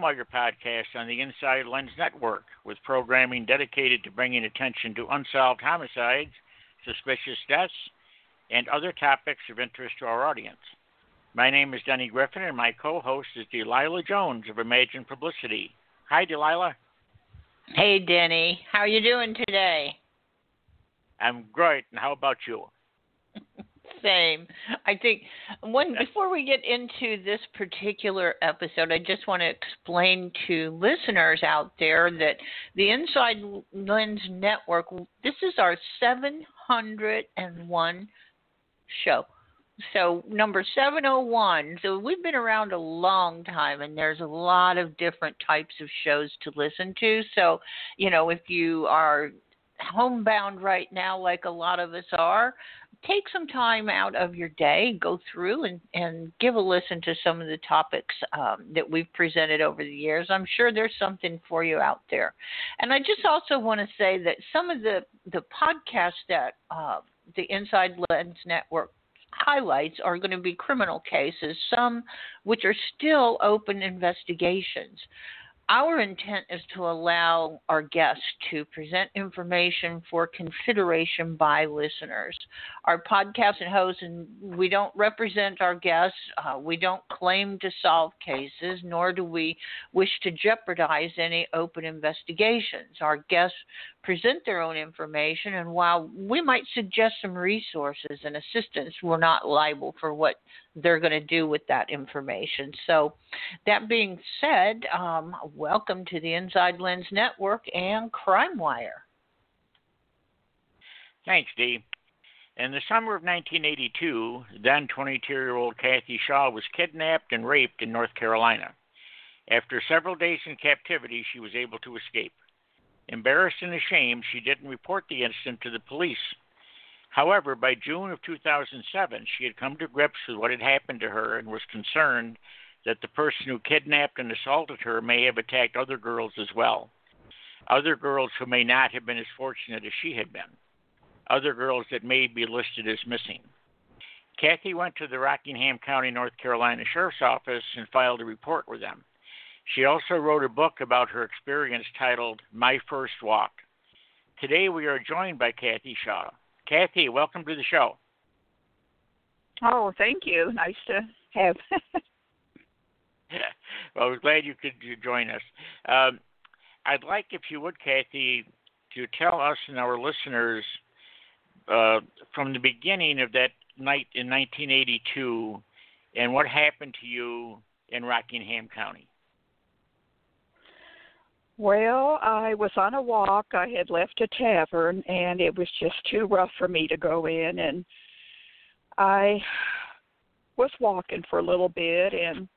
Welcome to the Crime Wire podcast on the Inside Lens Network, with programming dedicated to bringing attention to unsolved homicides, suspicious deaths, and other topics of interest to our audience. My name is Denny Griffin, and my co host is Delilah Jones of Imagine Publicity. Hi, Delilah. Hey, Denny. How are you doing today? I'm great, and how about you? Same. I think one before we get into this particular episode, I just want to explain to listeners out there that the Inside Lens Network. This is our 701 show. So number 701. So we've been around a long time and there's a lot of different types of shows to listen to. So, you know, if you are homebound right now like a lot of us are, take some time out of your day, go through and, and give a listen to some of the topics um, that we've presented over the years. I'm sure there's something for you out there. And I just also want to say that some of the, the podcasts that uh, the Inside Lens Network highlights are going to be criminal cases, some which are still open investigations our intent is to allow our guests to present information for consideration by listeners. Our podcast and hosts, and we don't represent our guests. Uh, we don't claim to solve cases, nor do we wish to jeopardize any open investigations. Our guests present their own information, and while we might suggest some resources and assistance, we're not liable for what they're going to do with that information. So, that being said, um, welcome to the Inside Lens Network and Crime Wire. Thanks, Dee. In the summer of 1982, then 22 year old Kathy Shaw was kidnapped and raped in North Carolina. After several days in captivity, she was able to escape. Embarrassed and ashamed, she didn't report the incident to the police. However, by June of 2007, she had come to grips with what had happened to her and was concerned that the person who kidnapped and assaulted her may have attacked other girls as well. Other girls who may not have been as fortunate as she had been. Other girls that may be listed as missing. Kathy went to the Rockingham County, North Carolina Sheriff's Office and filed a report with them. She also wrote a book about her experience titled My First Walk. Today we are joined by Kathy Shaw. Kathy, welcome to the show. Oh, thank you. Nice to have. well, I was glad you could join us. Um, I'd like, if you would, Kathy, to tell us and our listeners uh, from the beginning of that night in 1982 and what happened to you in Rockingham County. Well, I was on a walk. I had left a tavern and it was just too rough for me to go in and I was walking for a little bit and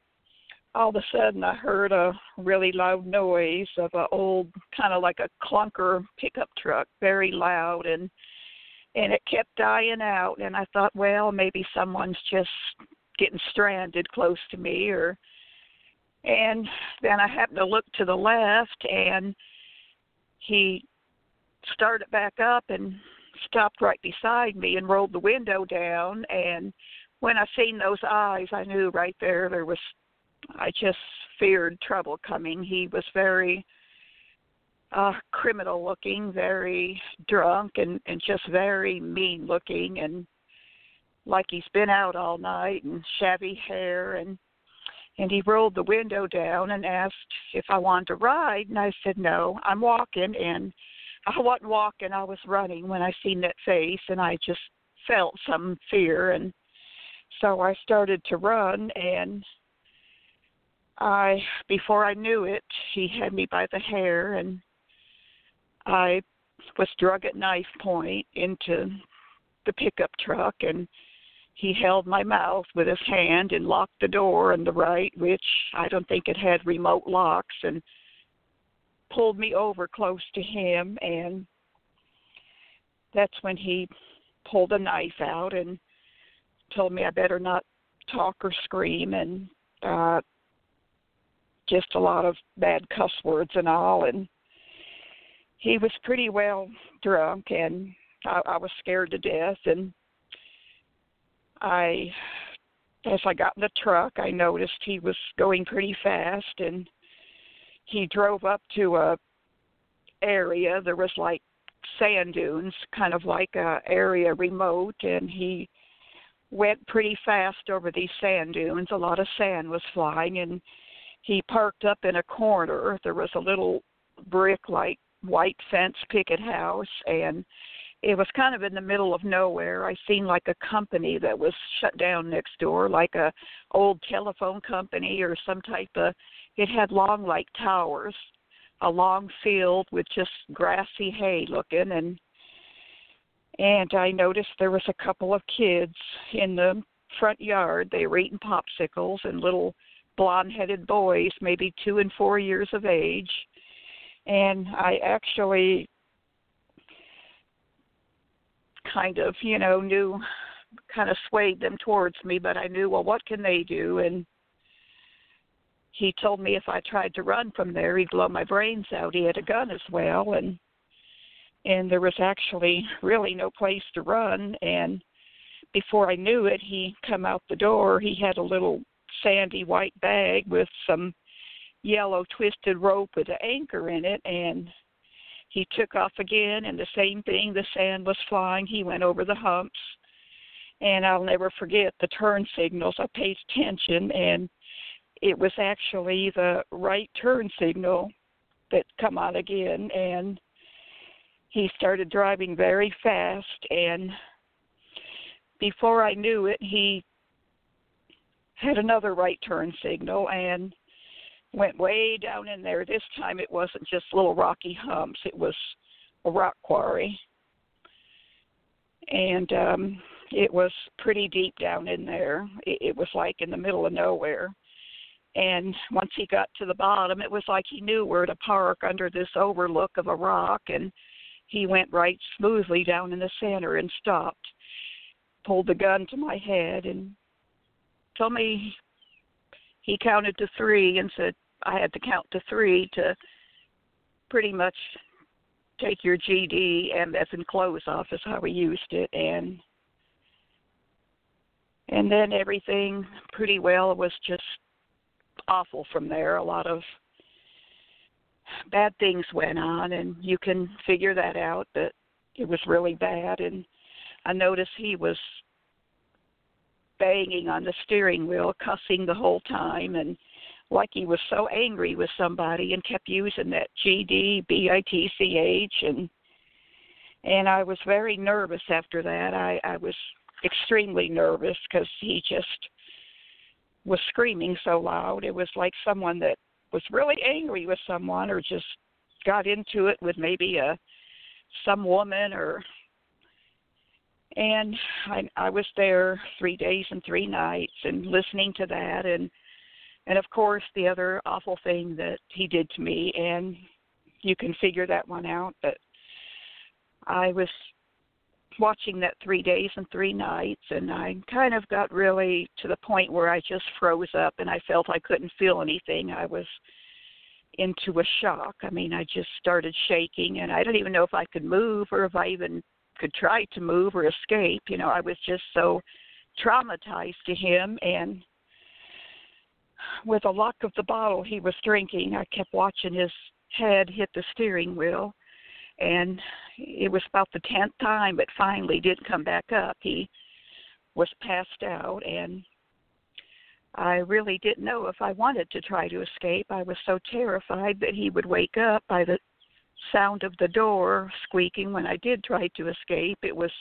all of a sudden I heard a really loud noise of an old kind of like a clunker pickup truck, very loud and and it kept dying out and I thought, well, maybe someone's just getting stranded close to me or and then I happened to look to the left, and he started back up and stopped right beside me and rolled the window down. And when I seen those eyes, I knew right there there was. I just feared trouble coming. He was very uh criminal looking, very drunk and and just very mean looking and like he's been out all night and shabby hair and and he rolled the window down and asked if I wanted to ride and I said no I'm walking and I wasn't walking I was running when I seen that face and I just felt some fear and so I started to run and I before I knew it, he had me by the hair and I was drug at knife point into the pickup truck and he held my mouth with his hand and locked the door on the right, which I don't think it had remote locks, and pulled me over close to him. And that's when he pulled a knife out and told me I better not talk or scream, and uh, just a lot of bad cuss words and all. And he was pretty well drunk, and I, I was scared to death. And I, as I got in the truck, I noticed he was going pretty fast, and he drove up to a area. There was like sand dunes, kind of like a area remote, and he went pretty fast over these sand dunes. A lot of sand was flying, and he parked up in a corner. There was a little brick like white fence picket house, and it was kind of in the middle of nowhere. I seen like a company that was shut down next door, like a old telephone company or some type of. It had long like towers, a long field with just grassy hay looking, and and I noticed there was a couple of kids in the front yard. They were eating popsicles and little blonde-headed boys, maybe two and four years of age. And I actually kind of, you know, knew kind of swayed them towards me, but I knew, well, what can they do? And he told me if I tried to run from there, he'd blow my brains out. He had a gun as well, and and there was actually really no place to run. And before I knew it, he come out the door. He had a little sandy white bag with some yellow twisted rope with an anchor in it, and he took off again, and the same thing. The sand was flying. He went over the humps, and I'll never forget the turn signals. I paid attention, and it was actually the right turn signal that come on again, and he started driving very fast, and before I knew it, he had another right turn signal, and went way down in there. This time it wasn't just little rocky humps, it was a rock quarry. And um it was pretty deep down in there. It, it was like in the middle of nowhere. And once he got to the bottom, it was like he knew where to park under this overlook of a rock and he went right smoothly down in the center and stopped. Pulled the gun to my head and told me he counted to three and said I had to count to three to pretty much take your GD and that's in close office how we used it and and then everything pretty well was just awful from there. A lot of bad things went on and you can figure that out that it was really bad and I noticed he was banging on the steering wheel, cussing the whole time, and like he was so angry with somebody and kept using that GD, BITCH, and and I was very nervous after that. I I was extremely nervous because he just was screaming so loud. It was like someone that was really angry with someone or just got into it with maybe a some woman or and I I was there 3 days and 3 nights and listening to that. And and of course the other awful thing that he did to me and you can figure that one out but I was watching that 3 days and 3 nights and I kind of got really to the point where I just froze up and I felt I couldn't feel anything. I was into a shock. I mean I just started shaking and I don't even know if I could move or if I even could try to move or escape. You know, I was just so traumatized to him and with a luck of the bottle he was drinking, I kept watching his head hit the steering wheel and it was about the tenth time but finally didn't come back up. He was passed out and I really didn't know if I wanted to try to escape. I was so terrified that he would wake up by the sound of the door squeaking when I did try to escape. It was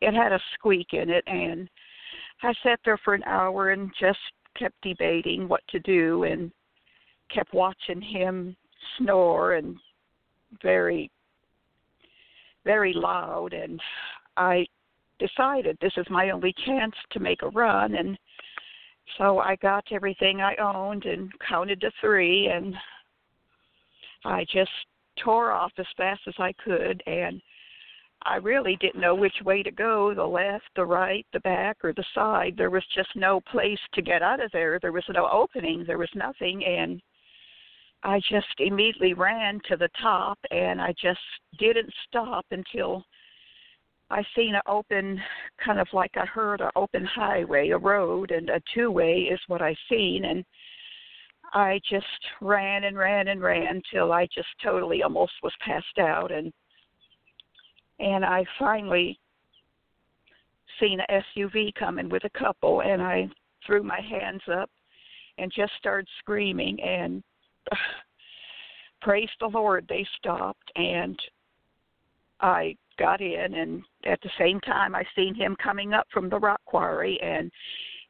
it had a squeak in it and I sat there for an hour and just kept debating what to do and kept watching him snore and very very loud and I decided this is my only chance to make a run and so I got everything I owned and counted to 3 and I just tore off as fast as I could and I really didn't know which way to go the left, the right, the back, or the side. There was just no place to get out of there. There was no opening. There was nothing. And I just immediately ran to the top and I just didn't stop until I seen an open, kind of like I heard an open highway, a road, and a two way is what I seen. And I just ran and ran and ran till I just totally almost was passed out. And and I finally seen a SUV coming with a couple and I threw my hands up and just started screaming. And praise the Lord they stopped and I got in. And at the same time I seen him coming up from the rock quarry and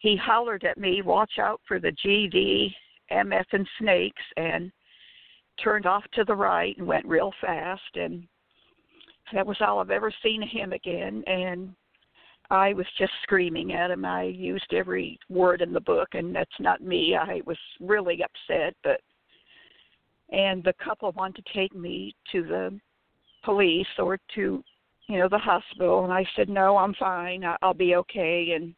he hollered at me, Watch out for the GD MF and snakes and turned off to the right and went real fast and that was all I've ever seen of him again and I was just screaming at him. I used every word in the book and that's not me. I was really upset but and the couple wanted to take me to the police or to you know the hospital and I said no I'm fine I'll be okay and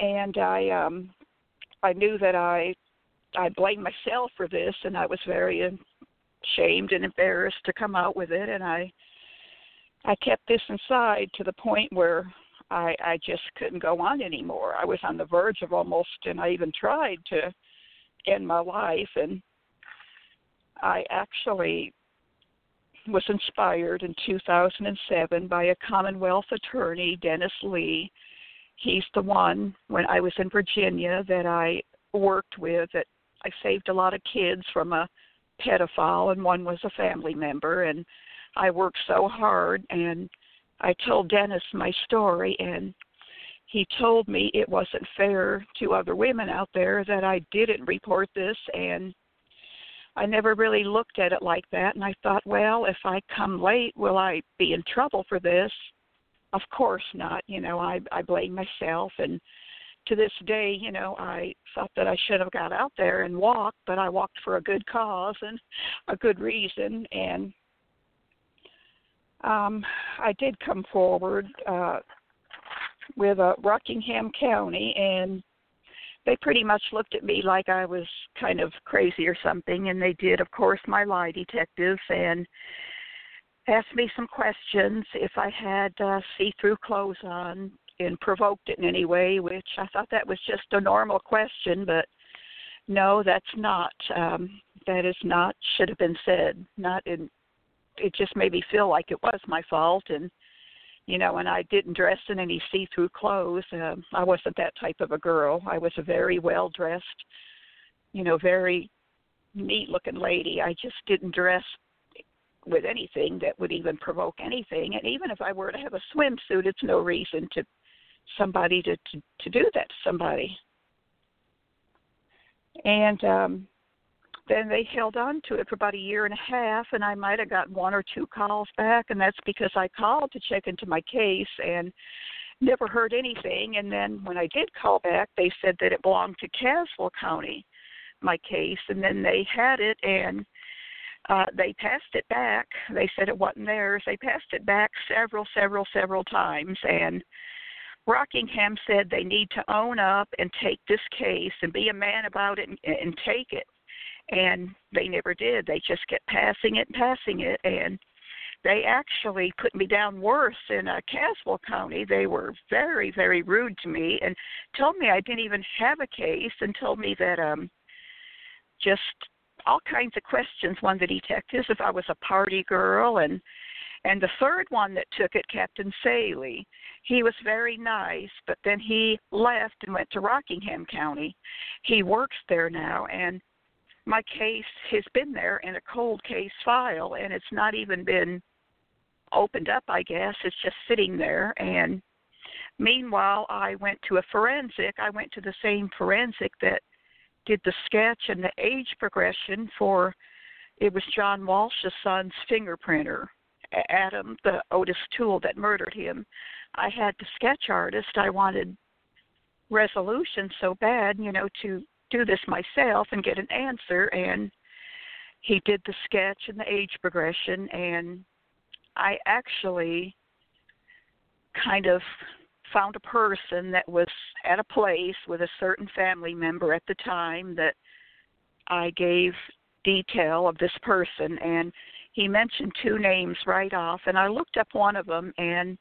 and I um I knew that I I blamed myself for this, and I was very ashamed and embarrassed to come out with it, and I I kept this inside to the point where I I just couldn't go on anymore. I was on the verge of almost, and I even tried to end my life, and I actually was inspired in 2007 by a Commonwealth attorney, Dennis Lee, he's the one when I was in Virginia that I worked with that I saved a lot of kids from a pedophile and one was a family member and I worked so hard and I told Dennis my story and he told me it wasn't fair to other women out there that I didn't report this and I never really looked at it like that and I thought, well, if I come late, will I be in trouble for this? Of course not you know i i blame myself and to this day you know i thought that i should have got out there and walked but i walked for a good cause and a good reason and um i did come forward uh with uh, Rockingham County and they pretty much looked at me like I was kind of crazy or something and they did of course my lie detectives and asked me some questions if I had uh, see-through clothes on and provoked it in any way, which I thought that was just a normal question, but no, that's not. Um, that is not should have been said. Not in. It just made me feel like it was my fault, and you know, and I didn't dress in any see-through clothes. Um, I wasn't that type of a girl. I was a very well-dressed, you know, very neat-looking lady. I just didn't dress with anything that would even provoke anything. And even if I were to have a swimsuit, it's no reason to somebody to to, to do that to somebody. And um, then they held on to it for about a year and a half, and I might have got one or two calls back, and that's because I called to check into my case and never heard anything. And then when I did call back, they said that it belonged to Caswell County, my case, and then they had it and uh, they passed it back. They said it wasn't theirs. They passed it back several, several, several times, and Rockingham said they need to own up and take this case and be a man about it and, and take it. And they never did. They just kept passing it and passing it, and they actually put me down worse in uh, Caswell County. They were very, very rude to me and told me I didn't even have a case and told me that um just all kinds of questions. One the detectives if I was a party girl, and and the third one that took it, Captain Saley, he was very nice, but then he left and went to Rockingham County. He works there now, and my case has been there in a cold case file and it's not even been opened up, I guess. It's just sitting there and meanwhile I went to a forensic. I went to the same forensic that did the sketch and the age progression for it was John Walsh's son's fingerprinter, Adam, the Ottis Toole that murdered him. I had the sketch artist. I wanted resolution so bad, you know, to do this myself and get an answer. And he did the sketch and the age progression. And I actually kind of found a person that was at a place with a certain family member at the time that I gave detail of this person and he mentioned two names right off and I looked up one of them and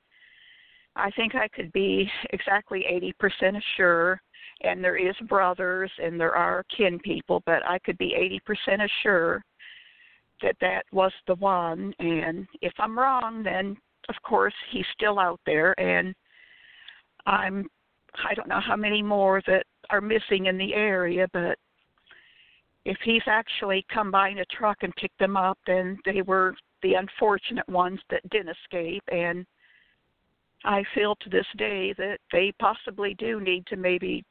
I think I could be exactly 80% sure and there is brothers and there are kin people but I could be 80% sure that that was the one and if I'm wrong then of course he's still out there and I'm I don't know how many more that are missing in the area but if he's actually come by in a truck and picked them up, then they were the unfortunate ones that didn't escape. And I feel to this day that they possibly do need to maybe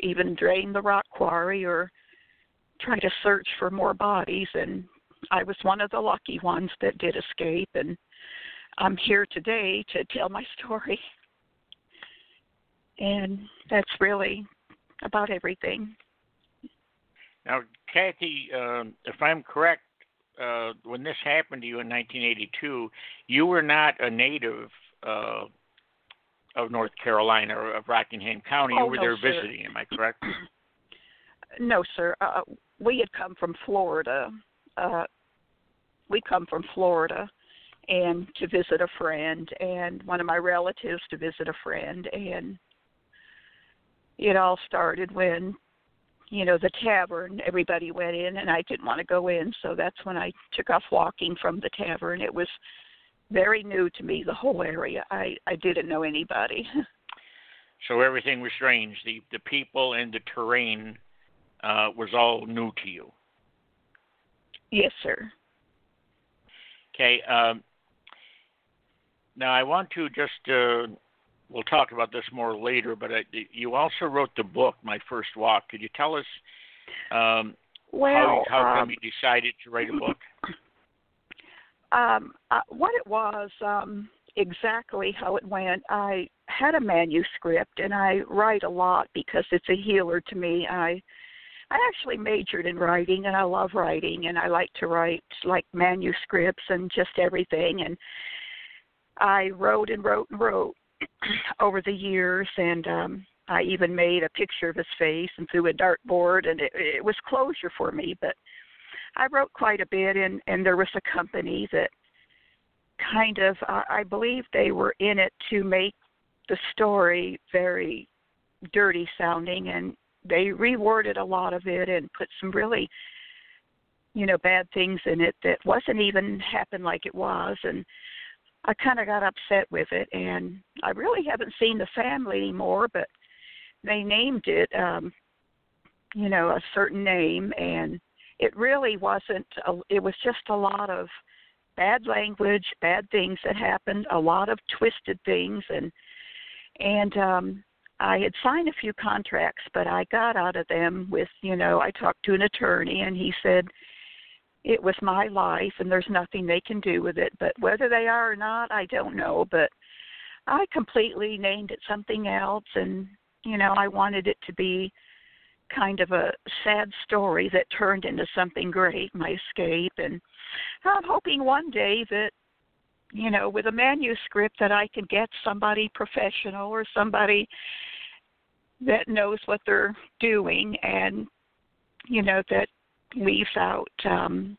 even drain the rock quarry or try to search for more bodies. And I was one of the lucky ones that did escape. And I'm here today to tell my story. And that's really about everything. Now, Kathy, uh, if I'm correct, uh, when this happened to you in 1982, you were not a native uh, of North Carolina or of Rockingham County. Oh, you were no, there sir. visiting. Am I correct? No, sir. Uh, we had come from Florida. Uh, we come from Florida, and to visit a friend, and one of my relatives to visit a friend, and it all started when you know the tavern everybody went in and i didn't want to go in so that's when i took off walking from the tavern it was very new to me the whole area i i didn't know anybody so everything was strange. The the people and the terrain uh, was all new to you. yes sir Okay. Um, now I want to just uh, we'll talk about this more later, but I, you also wrote the book, My First Walk. Could you tell us um, well how how um, come you decided to write a book? um uh, what it was um exactly how it went i had a manuscript and i write a lot because it's a healer to me i i actually majored in writing and i love writing and i like to write like manuscripts and just everything and i wrote and wrote and wrote over the years and um i even made a picture of his face and threw a dartboard and it it was closure for me but I wrote quite a bit, and and there was a company that kind of uh, I believe they were in it to make the story very dirty sounding, and they reworded a lot of it and put some really you know bad things in it that wasn't even happened like it was, and I kind of got upset with it, and I really haven't seen the family anymore, but they named it um you know a certain name and it really wasn't a, it was just a lot of bad language bad things that happened a lot of twisted things and and um i had signed a few contracts but i got out of them with you know i talked to an attorney and he said it was my life and there's nothing they can do with it but whether they are or not i don't know but i completely named it something else and you know i wanted it to be kind of a sad story that turned into something great, my escape. And I'm hoping one day that, you know, with a manuscript that I can get somebody professional or somebody that knows what they're doing and, you know, that leaves out um,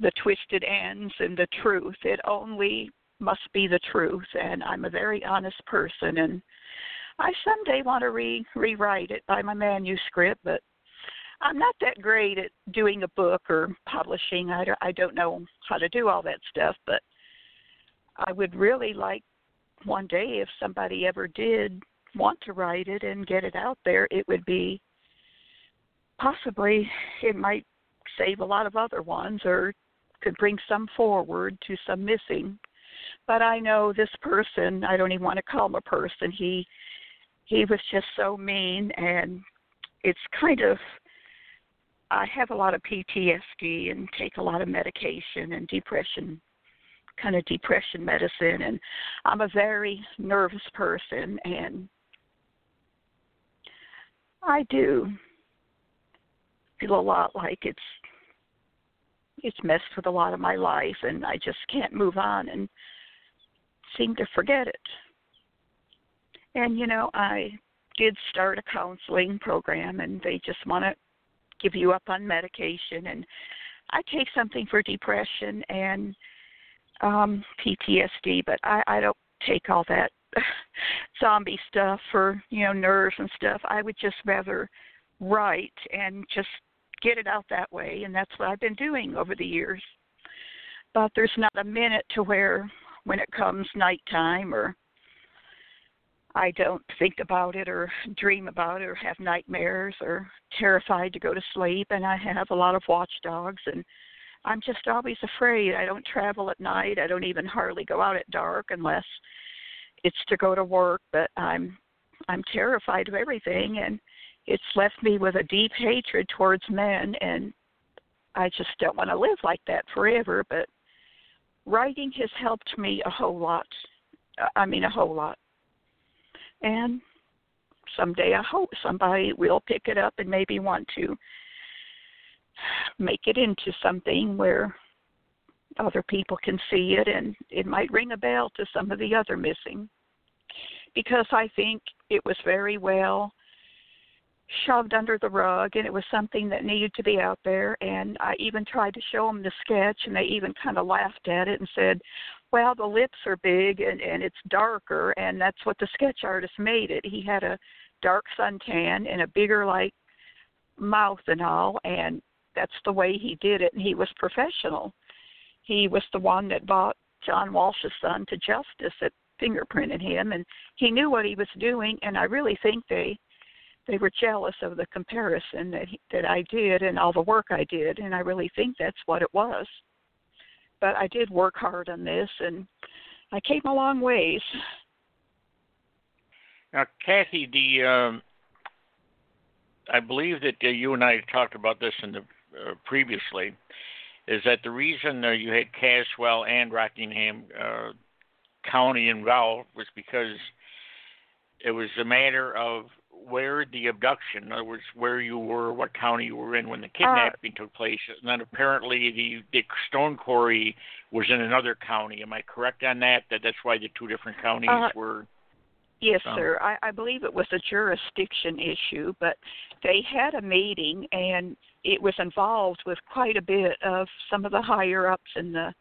the twisted ends and the truth. It only must be the truth. And I'm a very honest person. And I someday want to re rewrite it by my manuscript, but I'm not that great at doing a book or publishing. I don't, I don't know how to do all that stuff, but I would really like one day if somebody ever did want to write it and get it out there, it would be possibly it might save a lot of other ones or could bring some forward to some missing. But I know this person, I don't even want to call him a person. He he was just so mean and it's kind of I have a lot of PTSD and take a lot of medication and depression kind of depression medicine and I'm a very nervous person and I do feel a lot like it's it's messed with a lot of my life and I just can't move on and seem to forget it. And you know, I did start a counseling program and they just want to give you up on medication and I take something for depression and um PTSD, but I I don't take all that zombie stuff for, you know, nerves and stuff. I would just rather write and just get it out that way and that's what I've been doing over the years. But there's not a minute to where when it comes nighttime or I don't think about it or dream about it or have nightmares or terrified to go to sleep and I have a lot of watchdogs and I'm just always afraid. I don't travel at night. I don't even hardly go out at dark unless it's to go to work, but I'm I'm terrified of everything and it's left me with a deep hatred towards men and I just don't want to live like that forever, but writing has helped me a whole lot. I mean a whole lot. And someday I hope somebody will pick it up and maybe want to make it into something where other people can see it and it might ring a bell to some of the other missing because I think it was very well shoved under the rug and it was something that needed to be out there. And I even tried to show them the sketch and they even kind of laughed at it and said well the lips are big and and it's darker and that's what the sketch artist made it. He had a dark suntan and a bigger like mouth and all and that's the way he did it and he was professional. He was the one that brought John Walsh's son to justice that fingerprinted him and he knew what he was doing and I really think they they were jealous of the comparison that he, that I did and all the work I did and I really think that's what it was. But I did work hard on this and I came a long ways. Now Kathy the um I believe that uh, you and I talked about this in the uh, previously is that the reason uh, you had Caswell and Rockingham uh, County involved was because it was a matter of where the abduction, in other words, where you were, what county you were in when the kidnapping uh, took place, and then apparently the the stone quarry was in another county. Am I correct on that? That that's why the two different counties uh, were. Yes, um, sir. I, I believe it was a jurisdiction issue, but they had a meeting and it was involved with quite a bit of some of the higher ups in the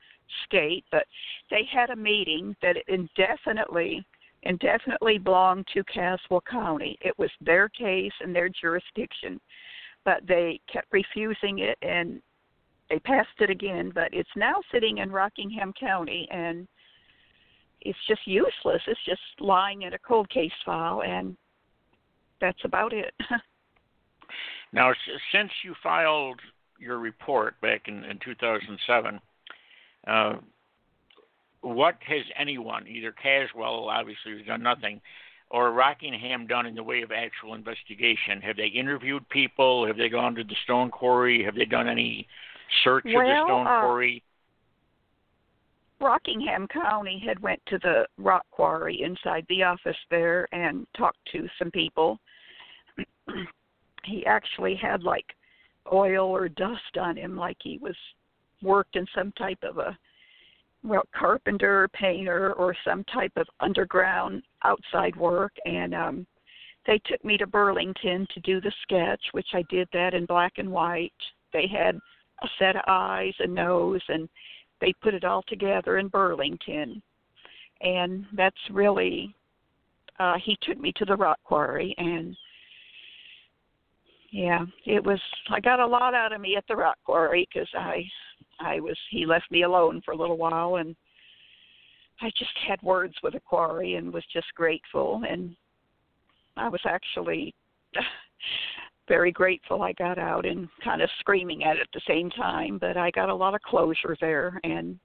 state. But they had a meeting that indefinitely indefinitely belonged to Caswell County. It was their case and their jurisdiction, but they kept refusing it and they passed it again. But it's now sitting in Rockingham County and it's just useless. It's just lying in a cold case file, and that's about it. now, since you filed your report back in, in 2007, uh, what has anyone, either Caswell, obviously, has done nothing, or Rockingham done in the way of actual investigation? Have they interviewed people? Have they gone to the stone quarry? Have they done any search well, of the stone uh, quarry? Rockingham County had went to the rock quarry inside the office there and talked to some people. he actually had like oil or dust on him, like he was worked in some type of a well carpenter painter or some type of underground outside work. And um they took me to burlington to do the sketch which i did that in black and white. They had a set of eyes and nose and they put it all together in burlington. And that's really uh he took me to the rock quarry and yeah it was i got a lot out of me at the rock quarry because i I was he left me alone for a little while and I just had words with the quarry and was just grateful and I was actually very grateful I got out and kind of screaming at it at the same time, but I got a lot of closure there and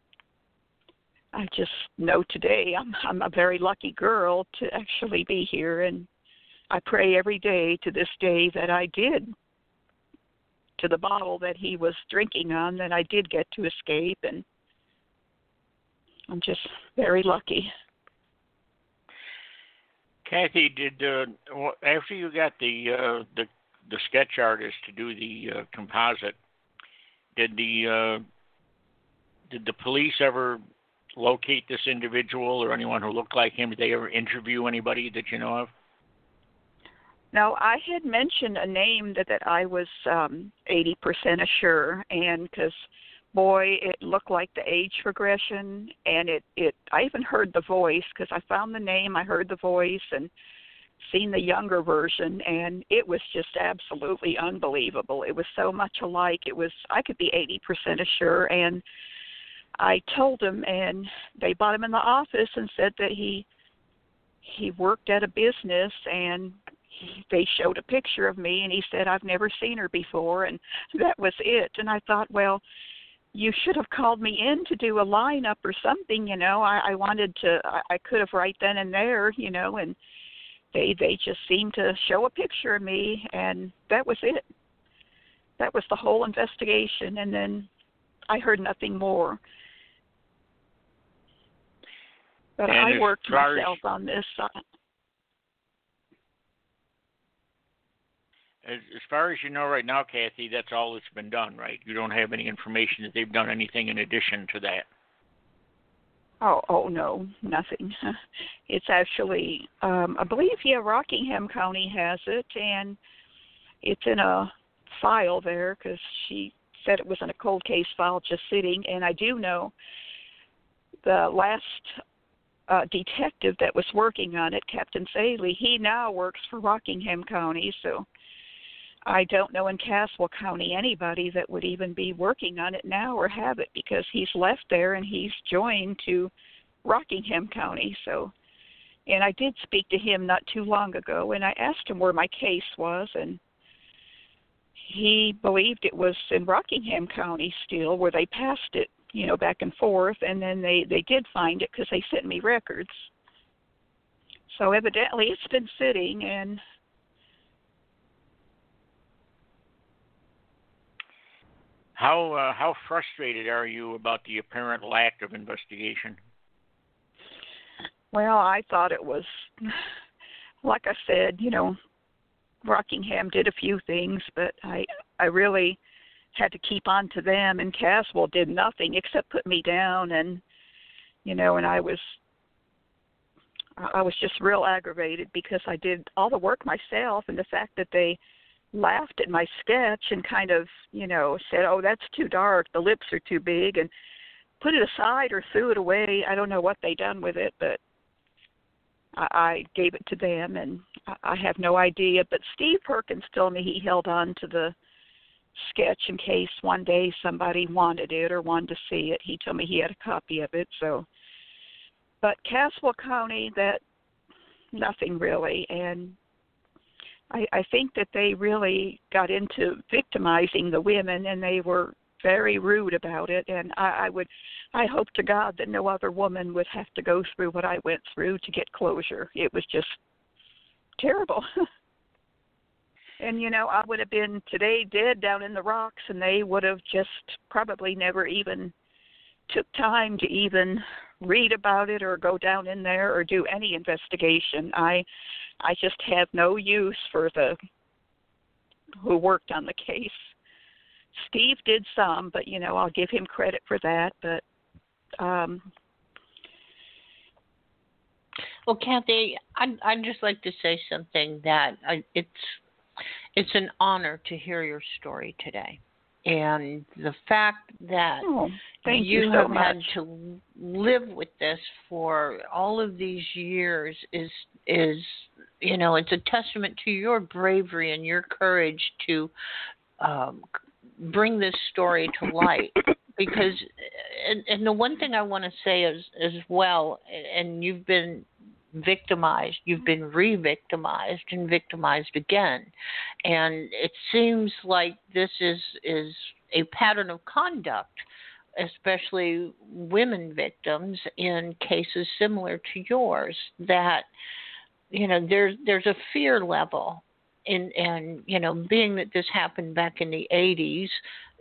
I just know today I'm I'm a very lucky girl to actually be here and I pray every day to this day that I did to the bottle that he was drinking on that I did get to escape and I'm just very lucky. Kathy, did uh, after you got the uh, the the sketch artist to do the uh, composite, did the uh, did the police ever locate this individual or anyone who looked like him? Did they ever interview anybody that you know of? No, I had mentioned a name that that I was um 80% sure, and because boy, it looked like the age progression, and it it I even heard the voice because I found the name, I heard the voice, and seen the younger version, and it was just absolutely unbelievable. It was so much alike. It was I could be 80% sure, and I told him, and they brought him in the office and said that he he worked at a business and they showed a picture of me and he said I've never seen her before and that was it. And I thought well you should have called me in to do a lineup or something you know. I I wanted to I, I could have right then and there you know and they they just seemed to show a picture of me and that was it. That was the whole investigation and then I heard nothing more. But and I worked myself on this As, as far as you know right now, Kathy, that's all that's been done, right? You don't have any information that they've done anything in addition to that. Oh, oh no, nothing. It's actually, um, I believe, yeah, Rockingham County has it, and it's in a file there because she said it was in a cold case file just sitting. And I do know the last uh, detective that was working on it, Captain Saley, he now works for Rockingham County, so I don't know in Caswell County anybody that would even be working on it now or have it because he's left there and he's joined to Rockingham County. So, and I did speak to him not too long ago and I asked him where my case was and he believed it was in Rockingham County still where they passed it, you know, back and forth and then they they did find it cuz they sent me records. So evidently it's been sitting and How uh, how frustrated are you about the apparent lack of investigation? Well, I thought it was, like I said, you know, Rockingham did a few things, but I I really had to keep on to them, and Caswell did nothing except put me down, and you know, and I was I was just real aggravated because I did all the work myself, and the fact that they laughed at my sketch and kind of, you know, said, "Oh, that's too dark. The lips are too big," and put it aside or threw it away. I don't know what they done with it, but I, I gave it to them, and I, I have no idea. But Steve Perkins told me he held on to the sketch in case one day somebody wanted it or wanted to see it. He told me he had a copy of it. So, but Caswell County, that nothing really, and I, I think that they really got into victimizing the women and they were very rude about it and I, I would I hope to God that no other woman would have to go through what I went through to get closure. It was just terrible. and you know, I would have been today dead down in the rocks and they would have just probably never even took time to even read about it or go down in there or do any investigation. I I just have no use for the who worked on the case. Steve did some, but you know, I'll give him credit for that, but um well, Kathy, I'd, I'd just like to say something that I, it's it's an honor to hear your story today and the fact that oh, you, you so have much. had to live with this for all of these years is is you know it's a testament to your bravery and your courage to um, bring this story to light because and, and the one thing I want to say is as well and you've been victimized, you've been re-victimized and victimized again, and it seems like this is is a pattern of conduct, especially women victims in cases similar to yours. That you know there's there's a fear level and and you know being that this happened back in the 80s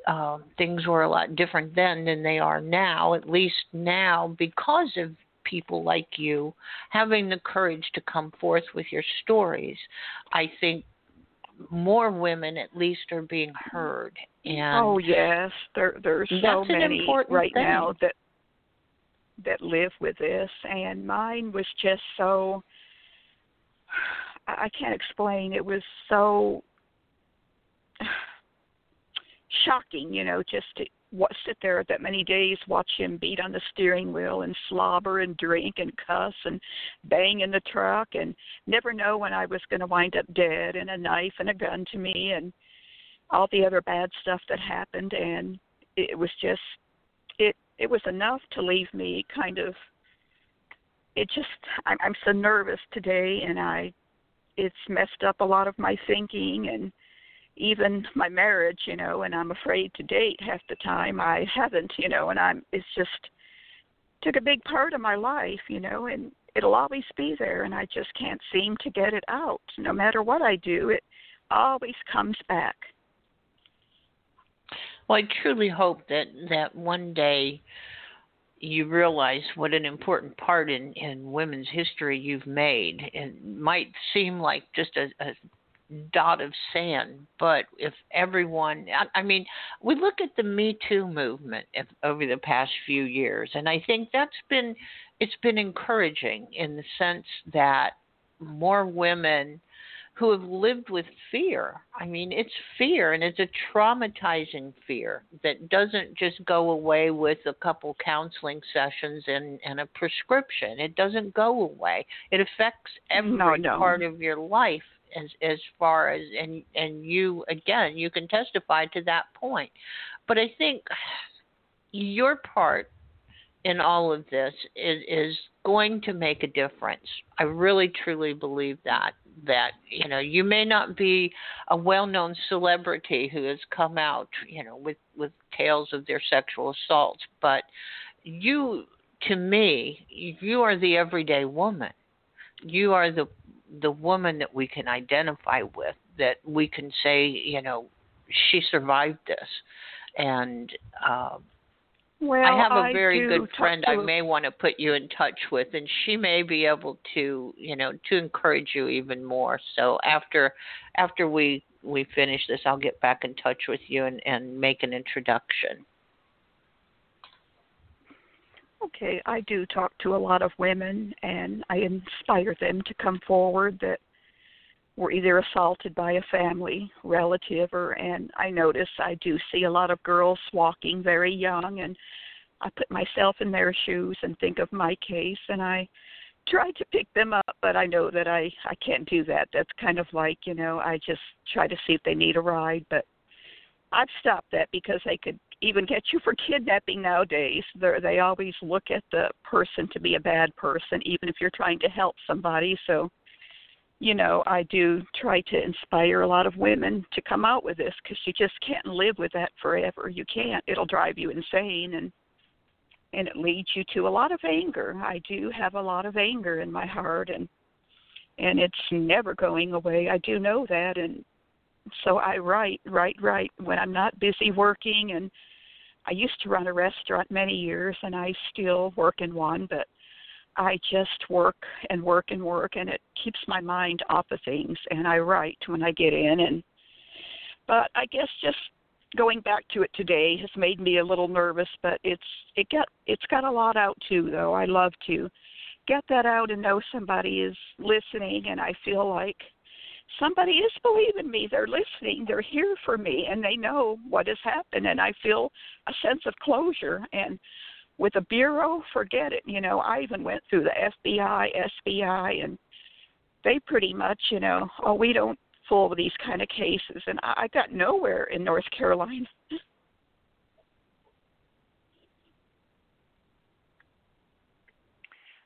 uh, things were a lot different then than they are now at least now because of people like you having the courage to come forth with your stories i think more women at least are being heard and oh yes there there's so many right thing. now that that live with this and mine was just so I can't explain. It was so shocking, you know, just to what, sit there that many days, watch him beat on the steering wheel and slobber and drink and cuss and bang in the truck and never know when I was going to wind up dead and a knife and a gun to me and all the other bad stuff that happened. And it was just it it was enough to leave me kind of it just I'm, I'm so nervous today and I it's messed up a lot of my thinking and even my marriage, you know, and I'm afraid to date half the time I haven't, you know, and I'm it's just took a big part of my life, you know, and it'll always be there and I just can't seem to get it out. No matter what I do, it always comes back. Well, I truly hope that that one day you realize what an important part in, in women's history you've made. It might seem like just a, a dot of sand, but if everyone, I, I mean, we look at the Me Too movement if, over the past few years, and I think that's been it's been encouraging in the sense that more women who have lived with fear. I mean, it's fear and it's a traumatizing fear that doesn't just go away with a couple counseling sessions and, and a prescription. It doesn't go away. It affects every no, no. part of your life as as far as and and you again you can testify to that point. But I think your part in all of this is is going to make a difference. I really truly believe that that you know you may not be a well-known celebrity who has come out you know with with tales of their sexual assaults but you to me you are the everyday woman you are the the woman that we can identify with that we can say you know she survived this and um well, I have a very good friend. I may want to put you in touch with, and she may be able to, you know, to encourage you even more. So after after we we finish this, I'll get back in touch with you and and make an introduction. Okay, I do talk to a lot of women, and I inspire them to come forward that were either assaulted by a family relative or and I notice I do see a lot of girls walking very young and I put myself in their shoes and think of my case and I try to pick them up but I know that I I can't do that. That's kind of like, you know, I just try to see if they need a ride but I've stopped that because they could even get you for kidnapping nowadays. They they always look at the person to be a bad person even if you're trying to help somebody. So you know, I do try to inspire a lot of women to come out with this because you just can't live with that forever. You can't. It'll drive you insane and and it leads you to a lot of anger. I do have a lot of anger in my heart and and it's never going away. I do know that and so I write, write, write when I'm not busy working and I used to run a restaurant many years and I still work in one, but I just work and work and work, and it keeps my mind off of things. And I write when I get in, and but I guess just going back to it today has made me a little nervous. But it's it got it's got a lot out too, though. I love to get that out and know somebody is listening, and I feel like somebody is believing me. They're listening. They're here for me, and they know what has happened, and I feel a sense of closure and with a bureau, forget it. You know, I even went through the FBI, SBI, and they pretty much, you know, oh, we don't fool with these kind of cases, and I got nowhere in North Carolina.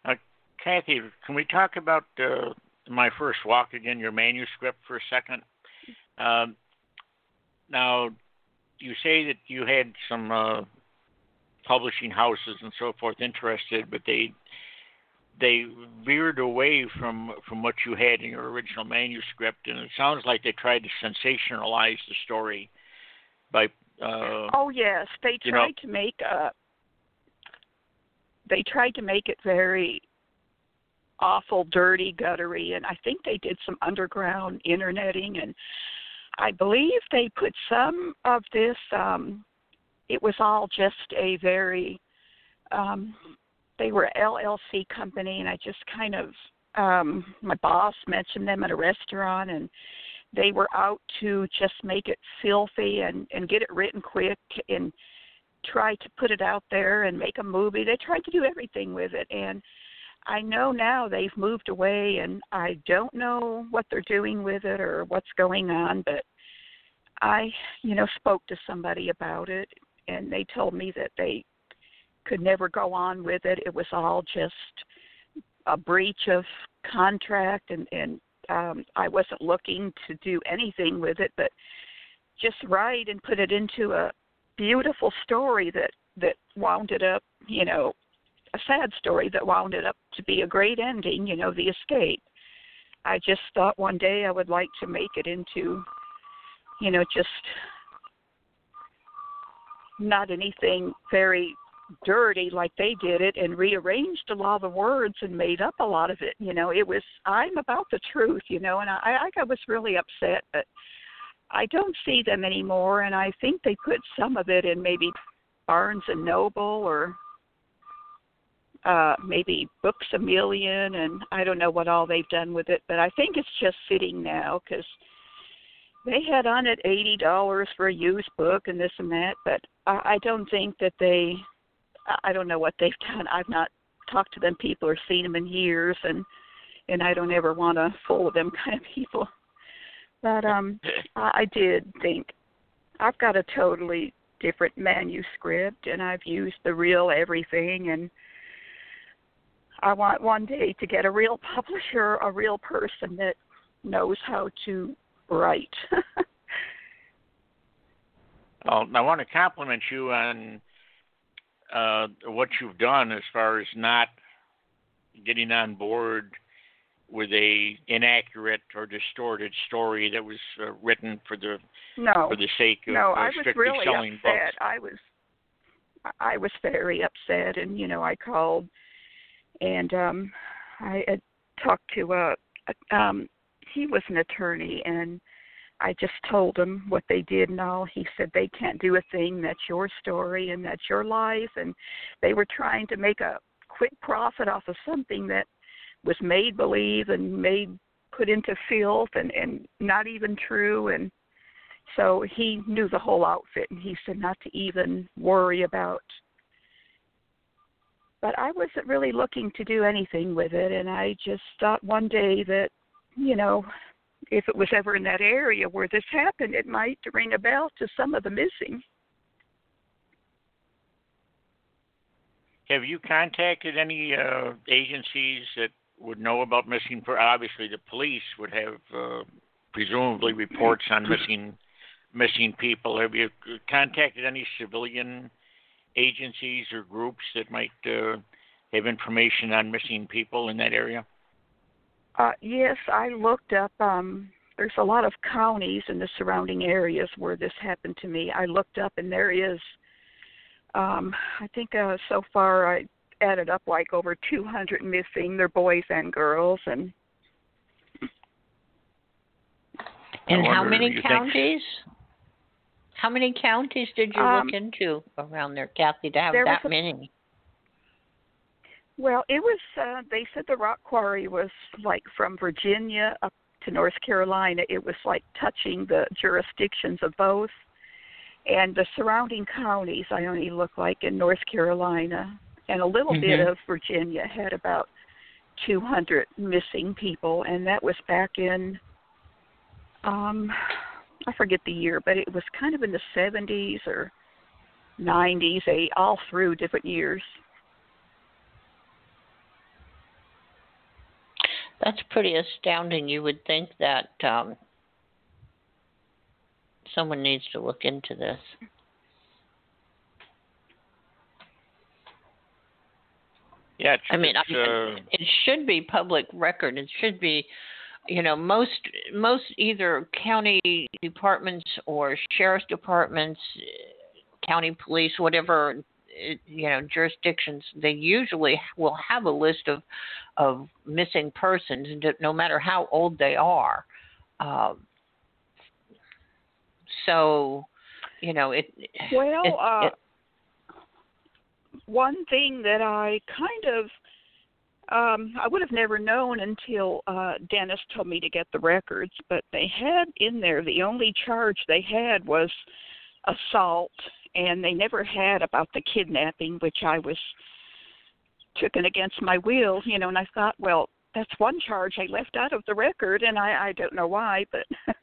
Uh, Kathy, can we talk about uh, my first walk again, your manuscript for a second? Um, now, you say that you had some uh, publishing houses and so forth interested, but they they veered away from from what you had in your original manuscript, and it sounds like they tried to sensationalize the story by. Uh, oh yes, they tried know, to make a. They tried to make it very awful, dirty, guttery, and I think they did some underground interneting, and I believe they put some of this. um It was all just a very um they were LLC company, and I just kind of um my boss mentioned them at a restaurant, and they were out to just make it filthy and and get it written quick and try to put it out there and make a movie. They tried to do everything with it, and I know now they've moved away, and I don't know what they're doing with it or what's going on, but I, you know, spoke to somebody about it, and they told me that they could never go on with it. It was all just a breach of contract, and and um, I wasn't looking to do anything with it, but just write and put it into a beautiful story that that wound it up, you know, sad story that wound up to be a great ending, you know, the escape. I just thought one day I would like to make it into, you know, just not anything very dirty like they did it and rearranged a lot of the words and made up a lot of it. You know, it was I'm about the truth, you know, and I I was really upset, but I don't see them anymore and I think they put some of it in maybe Barnes and Noble or uh maybe Books a Million and I don't know what all they've done with it, but I think it's just sitting now cuz they had on it eighty dollars for a used book and this and that, but I, I don't think that they I don't know what they've done. I've not talked to them people or seen them in years, and and I don't ever want to fool them kind of people. But um, I, I did think I've got a totally different manuscript, and I've used the real everything, and I want one day to get a real publisher, a real person that knows how to write. well, I want to compliment you on uh, what you've done as far as not getting on board with a inaccurate or distorted story that was uh, written for the no for the sake of no uh, I was really selling upset. books. I was I was very upset, and you know I called and um I had talked to a, a um he was an attorney and I just told him what they did and all. He said they can't do a thing. That's your story and that's your life. And they were trying to make a quick profit off of something that was made believe and made put into filth and and not even true. And so he knew the whole outfit and he said not to even worry about. But I wasn't really looking to do anything with it, and I just thought one day that, you know, if it was ever in that area where this happened, it might ring a bell to some of the missing. Have you contacted any uh, agencies that would know about missing? Per- Obviously, the police would have uh, presumably reports on missing missing people. Have you contacted any civilian agencies or groups that might uh, have information on missing people in that area? Uh, yes, I looked up. Um, there's a lot of counties in the surrounding areas where this happened to me. I looked up, and there is, um, I think uh, so far I added up like over 200 missing. They're boys and girls, and. And how many counties? Think... How many counties did you Um, look into around there, Kathy, to have that a- many? Well, it was. Uh, they said the rock quarry was like from Virginia up to North Carolina. It was like touching the jurisdictions of both, and the surrounding counties. I only looked like in North Carolina and a little bit Mhm. of Virginia had about 200 missing people, and that was back in. Um, I forget the year, but it was kind of in the 70s or 90s, a all through different years. That's pretty astounding. You would think that um, someone needs to look into this. Yeah, I mean, I, uh, it should be public record. It should be, you know, most most either county departments or sheriff's departments, county police, whatever, you know, jurisdictions. They usually will have a list of of missing persons, no matter how old they are. Um, so, you know, it. Well, it, uh, it, one thing that I kind of um I would have never known until uh Dennis told me to get the records, but they had in there the only charge they had was assault and they never had about the kidnapping which I was taken against my will, you know, and I thought, well, that's one charge I left out of the record and I I don't know why, but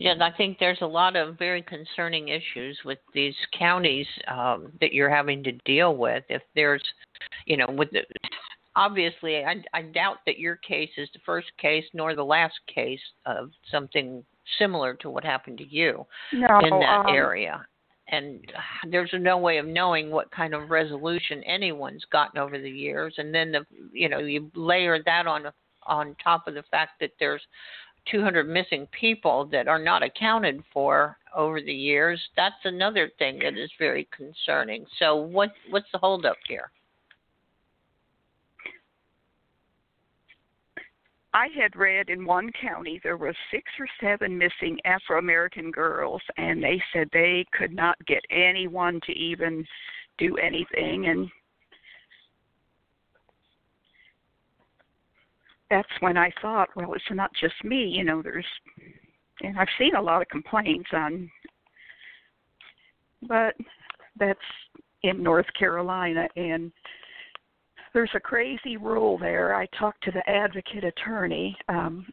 Yeah, I think there's a lot of very concerning issues with these counties um, that you're having to deal with. If there's, you know, with the, obviously, I, I doubt that your case is the first case nor the last case of something similar to what happened to you no, in that um, area. And there's no way of knowing what kind of resolution anyone's gotten over the years. And then the, you know, you layer that on on top of the fact that there's 200 missing people that are not accounted for over the years, that's another thing that is very concerning. So, what what's the holdup here? I had read in one county there were six or seven missing Afro American girls, and they said they could not get anyone to even do anything. And that's when I thought, well, it's not just me, you know, there's and I've seen a lot of complaints on but that's in North Carolina and there's a crazy rule there. I talked to the advocate attorney, um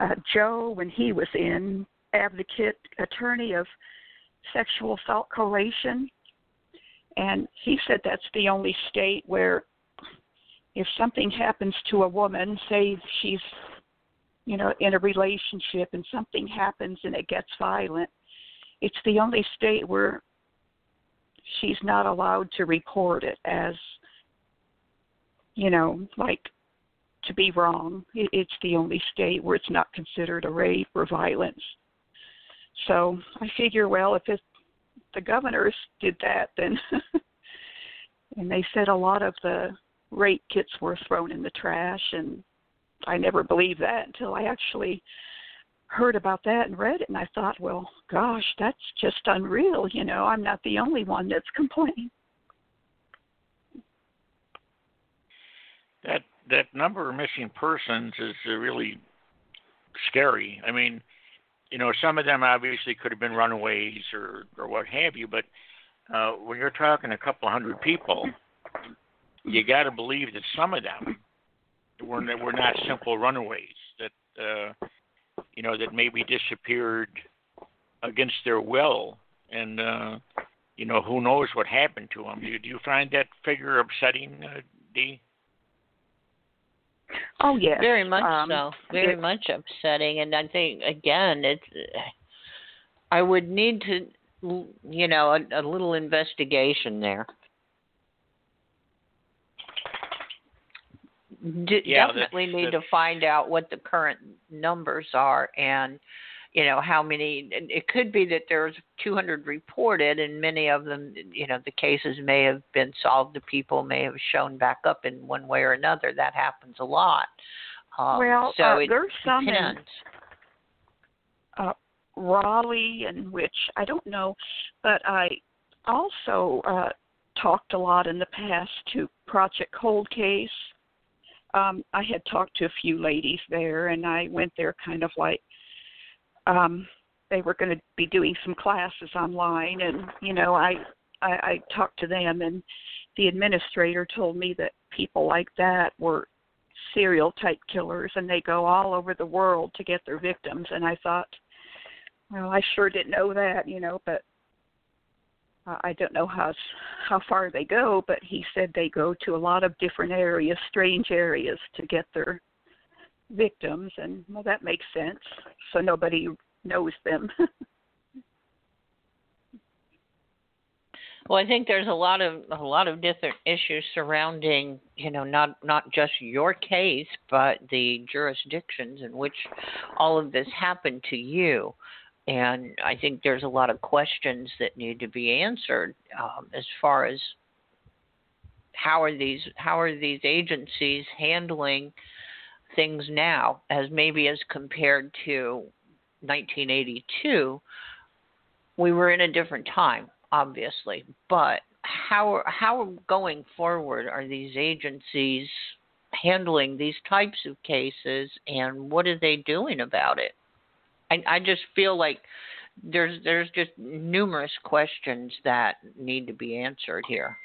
uh, Joe when he was in advocate attorney of sexual assault coalition and he said that's the only state where if something happens to a woman, say she's you know in a relationship and something happens and it gets violent, it's the only state where she's not allowed to report it as you know like to be wrong. It's the only state where it's not considered a rape or violence. So I figure, well, if it, the governors did that, then and they said a lot of the rape kits were thrown in the trash and I never believed that until I actually heard about that and read it and I thought, well, gosh, that's just unreal, you know, I'm not the only one that's complaining. That that number of missing persons is really scary. I mean, you know, some of them obviously could have been runaways or or what have you, but uh, when you're talking a couple hundred people, you got to believe that some of them were were not simple runaways that uh, you know that maybe disappeared against their will, and uh, you know who knows what happened to them. Do you, do you find that figure upsetting, uh, Dee? Oh yes, very much um, so. Very it, much upsetting, and I think again, it's. I would need to, you know, a, a little investigation there. D- yeah, definitely that's, need that's, to find out what the current numbers are and you know how many it could be that there's 200 reported and many of them you know the cases may have been solved the people may have shown back up in one way or another. That happens a lot. Um, well so uh, it there's some depends. in uh, Raleigh and which I don't know but I also uh talked a lot in the past to Project Cold Case um I had talked to a few ladies there and I went there kind of like um they were going to be doing some classes online and you know I, I I talked to them and the administrator told me that people like that were serial type killers and they go all over the world to get their victims and I thought well I sure didn't know that you know but Uh, I don't know how how far they go, but he said they go to a lot of different areas, strange areas, to get their victims, and well, that makes sense. So nobody knows them. well, I think there's a lot of a lot of different issues surrounding, you know, not not just your case, but the jurisdictions in which all of this happened to you. And I think there's a lot of questions that need to be answered um, as far as how are these how are these agencies handling things now as maybe as compared to 1982 we were in a different time obviously. But how how going forward are these agencies handling these types of cases and what are they doing about it I, I just feel like there's there's just numerous questions that need to be answered here.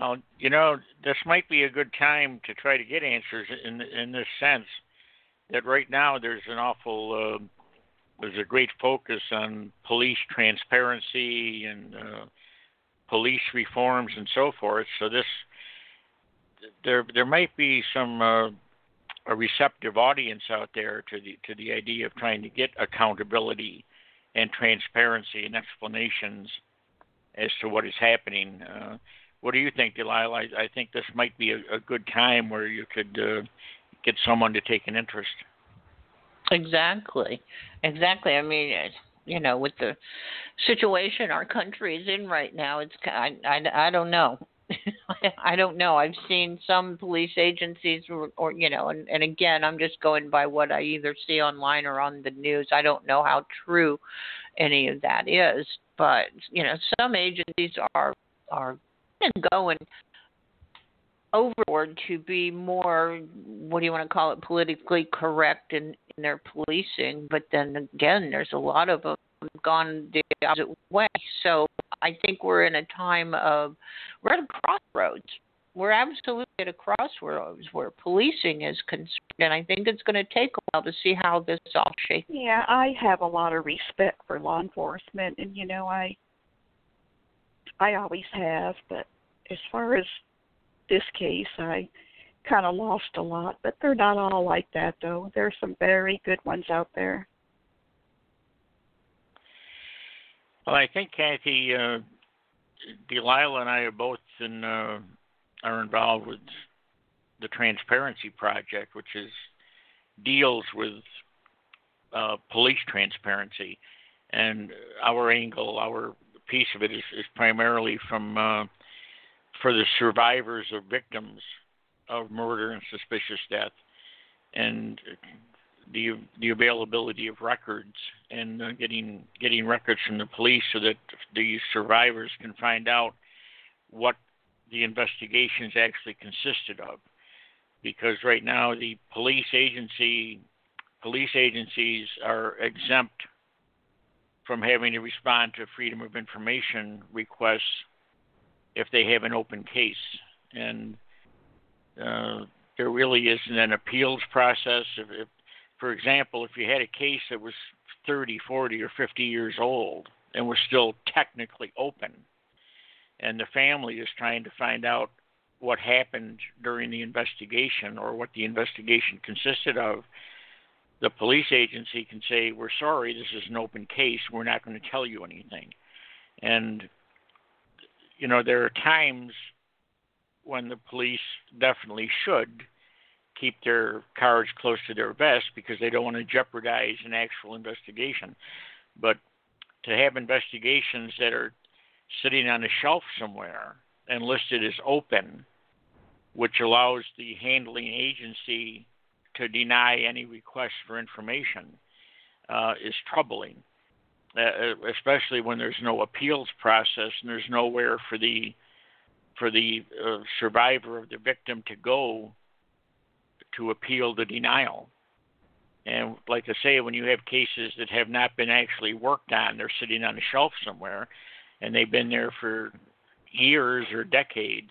Well, you know, this might be a good time to try to get answers in in this sense that right now there's an awful uh, there's a great focus on police transparency and uh, police reforms and so forth. So this there there might be some uh, a receptive audience out there to the to the idea of trying to get accountability and transparency and explanations as to what is happening. Uh, what do you think, Delilah? I, I think this might be a, a, good time where you could uh, get someone to take an interest. Exactly, exactly. I mean, you know, with the situation our country is in right now, it's I I, I don't know. I don't know. I've seen some police agencies, or, or you know, and, and again, I'm just going by what I either see online or on the news. I don't know how true any of that is, but you know, some agencies are are going overboard to be more what do you want to call it politically correct in, in their policing but then again there's a lot of them gone the opposite way so I think we're in a time of we're at a crossroads. We're absolutely at a crossroads where policing is concerned, and I think it's going to take a while to see how this all shakes. Yeah, I have a lot of respect for law enforcement, and you know, I I always have, but as far as this case, I kind of lost a lot, but they're not all like that though. There's some very good ones out there. Well, I think Kathy, uh, Delilah, and I are both in, uh, are involved with the Transparency Project, which is deals with uh, police transparency, and our angle, our piece of it is, is primarily from uh, for the survivors or victims of murder and suspicious death, and the the availability of records and uh, getting getting records from the police so that the survivors can find out what the investigations actually consisted of. Because right now the police agency police agencies are exempt from having to respond to freedom of information requests if they have an open case. And uh, there really isn't an appeals process. If, if for example, if you had a case that was 30, 40, or 50 years old and was still technically open, and the family is trying to find out what happened during the investigation or what the investigation consisted of, the police agency can say, We're sorry, this is an open case, we're not going to tell you anything. And, you know, there are times when the police definitely should keep their cards close to their vest because they don't want to jeopardize an actual investigation. But to have investigations that are sitting on a shelf somewhere and listed as open, which allows the handling agency to deny any request for information, uh, is troubling. Uh, especially when there's no appeals process and there's nowhere for the for the uh, survivor of the victim to go to appeal the denial. And like I say, when you have cases that have not been actually worked on, they're sitting on a shelf somewhere, and they've been there for years or decades.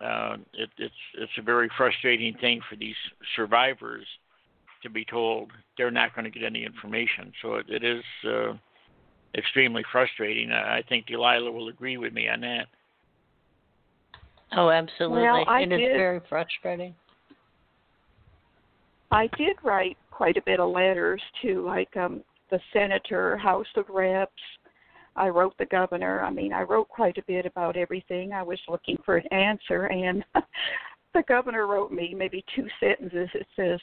Uh, it, it's it's a very frustrating thing for these survivors to be told they're not going to get any information. So it, it is uh, extremely frustrating. I think Delilah will agree with me on that. Oh, absolutely. Well, I it is did, very frustrating. I did write quite a bit of letters to like um the senator, House of Reps. I wrote the governor. I mean, I wrote quite a bit about everything. I was looking for an answer and the governor wrote me maybe two sentences. It says,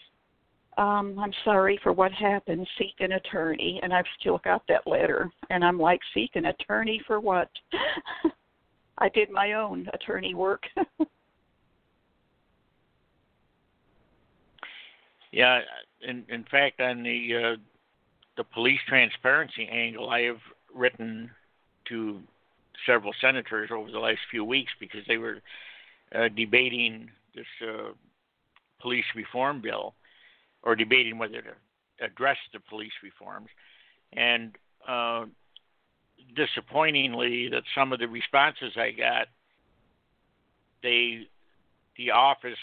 um, I'm sorry for what happened. Seek an attorney. And I've still got that letter. And I'm like, seek an attorney for what? I did my own attorney work. yeah, in in fact, on the uh, the police transparency angle, I have written to several senators over the last few weeks because they were uh, debating this uh, police reform bill or debating whether to address the police reforms. And uh, disappointingly, that some of the responses I got, they, the office,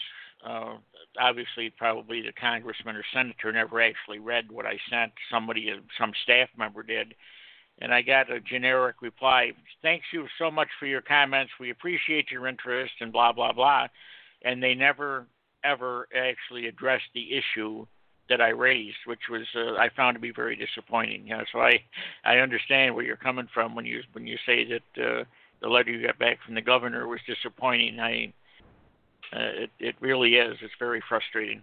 uh, obviously probably the congressman or senator never actually read what I sent. Somebody, some staff member did. And I got a generic reply. Thanks you so much for your comments. We appreciate your interest and blah blah blah. And they never ever actually addressed the issue that I raised, which was uh, I found to be very disappointing. You know, so I I understand where you're coming from when you when you say that uh, the letter you got back from the governor was disappointing. I uh, it it really is. It's very frustrating.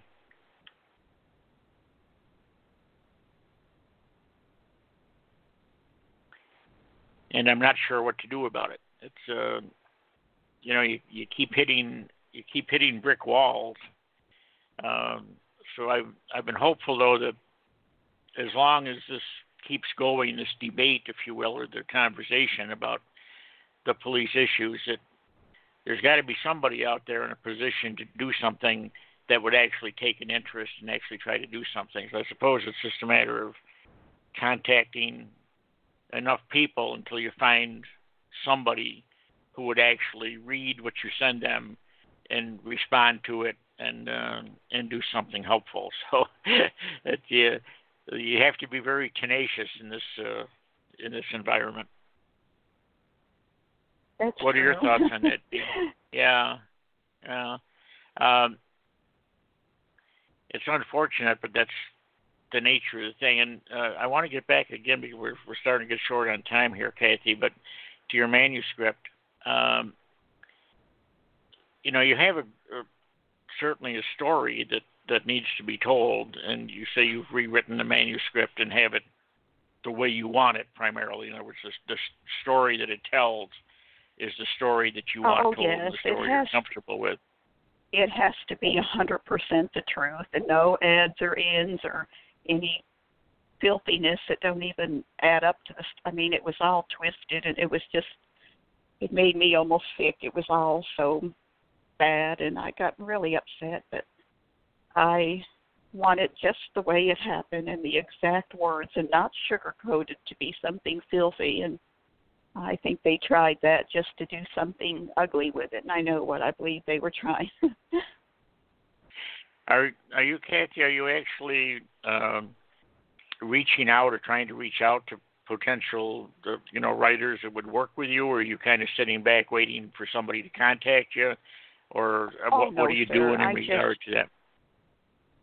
And I'm not sure what to do about it. It's uh, you know you you keep hitting you keep hitting brick walls. Um, so I've I've been hopeful though that as long as this keeps going, this debate, if you will, or the conversation about the police issues, that there's got to be somebody out there in a position to do something that would actually take an interest and actually try to do something. So I suppose it's just a matter of contacting enough people until you find somebody who would actually read what you send them and respond to it and uh, and do something helpful. So that you you have to be very tenacious in this uh, in this environment. That's what true. are your thoughts on that? yeah, yeah. Um, it's unfortunate, but that's the nature of the thing. And uh, I want to get back again because we're we're starting to get short on time here, Kathy. But to your manuscript, um, you know, you have a, a certainly a story that that needs to be told, and you say you've rewritten the manuscript and have it the way you want it primarily. In other words, the, the story that it tells is the story that you want oh, told, yes. the story you're comfortable with. It has to be a hundred percent the truth, and no ads or ends or any filthiness that don't even add up to the. I mean, it was all twisted, and it was just. It made me almost sick. It was all so bad and I got really upset but I want it just the way it happened and the exact words and not sugar coated to be something filthy and I think they tried that just to do something ugly with it and I know what I believe they were trying. are are you Kathy, are you actually um reaching out or trying to reach out to potential you know writers that would work with you or are you kind of sitting back waiting for somebody to contact you or uh, oh, what, no, what are you sir. doing in I regard just, to that?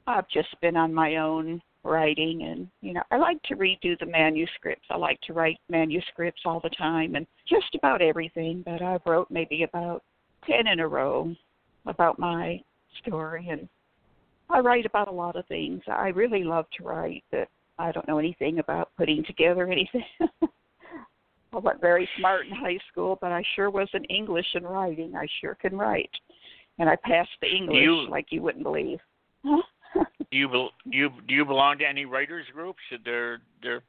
I've just been on my own writing and you know I like to redo the manuscripts. I like to write manuscripts all the time and just about everything, but I've wrote maybe about 10 in a row about my story and I write about a lot of things. I really love to write, but I don't know anything about putting together anything. I wasn't very smart in high school, but I sure was in English and writing. I sure can write, and I passed the English you, like you wouldn't believe. do you do you do you belong to any writers groups? There there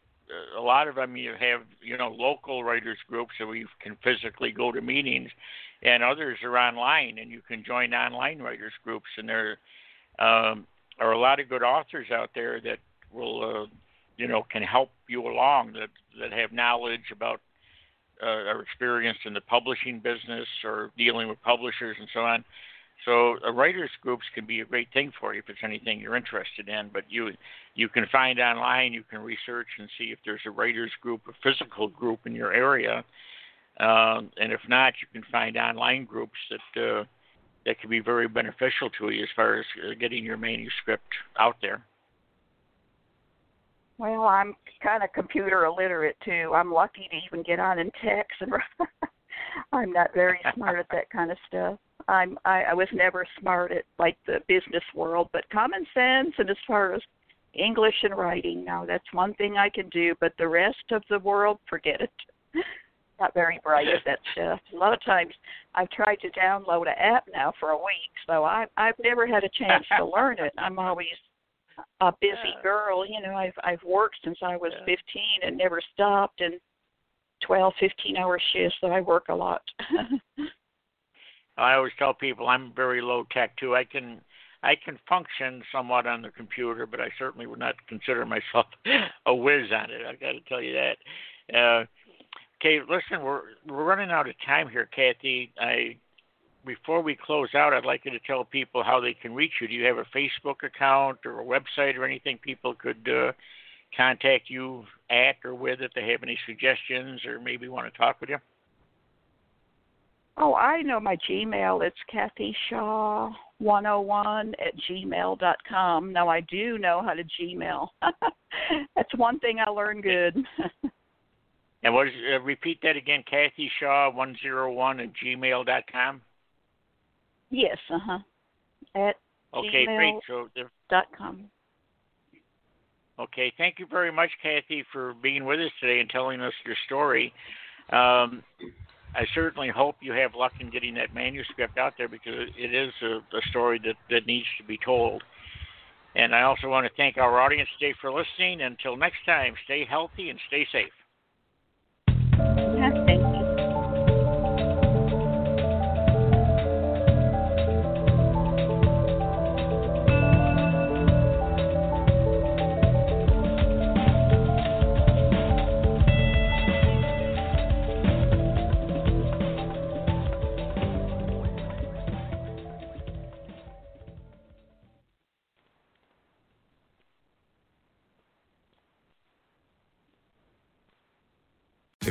a lot of them. You have you know local writers groups where you can physically go to meetings, and others are online, and you can join online writers groups. And there um, are a lot of good authors out there that will uh, you know can help you along that that have knowledge about uh, are experienced in the publishing business or dealing with publishers and so on. So a writers groups can be a great thing for you if it's anything you're interested in. But you you can find online, you can research and see if there's a writers group, a physical group in your area, um, and if not, you can find online groups that uh, that can be very beneficial to you as far as uh, getting your manuscript out there. Well, I'm kind of computer illiterate too. I'm lucky to even get on in text, and I'm not very smart at that kind of stuff. I'm I, I was never smart at like the business world, but common sense and as far as English and writing, now that's one thing I can do, but the rest of the world, forget it. Not very bright at that stuff. A lot of times I've tried to download an app now for a week, so I I've never had a chance to learn it. I'm always a busy girl, you know. I've I've worked since I was 15 and never stopped and 12, 15 hour shifts, so I work a lot. I always tell people I'm very low tech too. I can I can function somewhat on the computer, but I certainly would not consider myself a whiz on it. I've got to tell you that. Uh, okay, listen, we're we're running out of time here, Kathy. I before we close out, I'd like you to tell people how they can reach you. Do you have a Facebook account or a website or anything people could uh, contact you at or with if they have any suggestions or maybe want to talk with you? Oh, I know my Gmail. It's Kathy Shaw 101 at gmail dot com. Now I do know how to Gmail. That's one thing I learned good. and what is, uh, repeat that again, Kathy Shaw 101 at gmail dot com. Yes, uh huh. At okay, gmail great. So dot com. Okay, thank you very much, Kathy, for being with us today and telling us your story. Um, I certainly hope you have luck in getting that manuscript out there because it is a, a story that, that needs to be told. And I also want to thank our audience today for listening. Until next time, stay healthy and stay safe.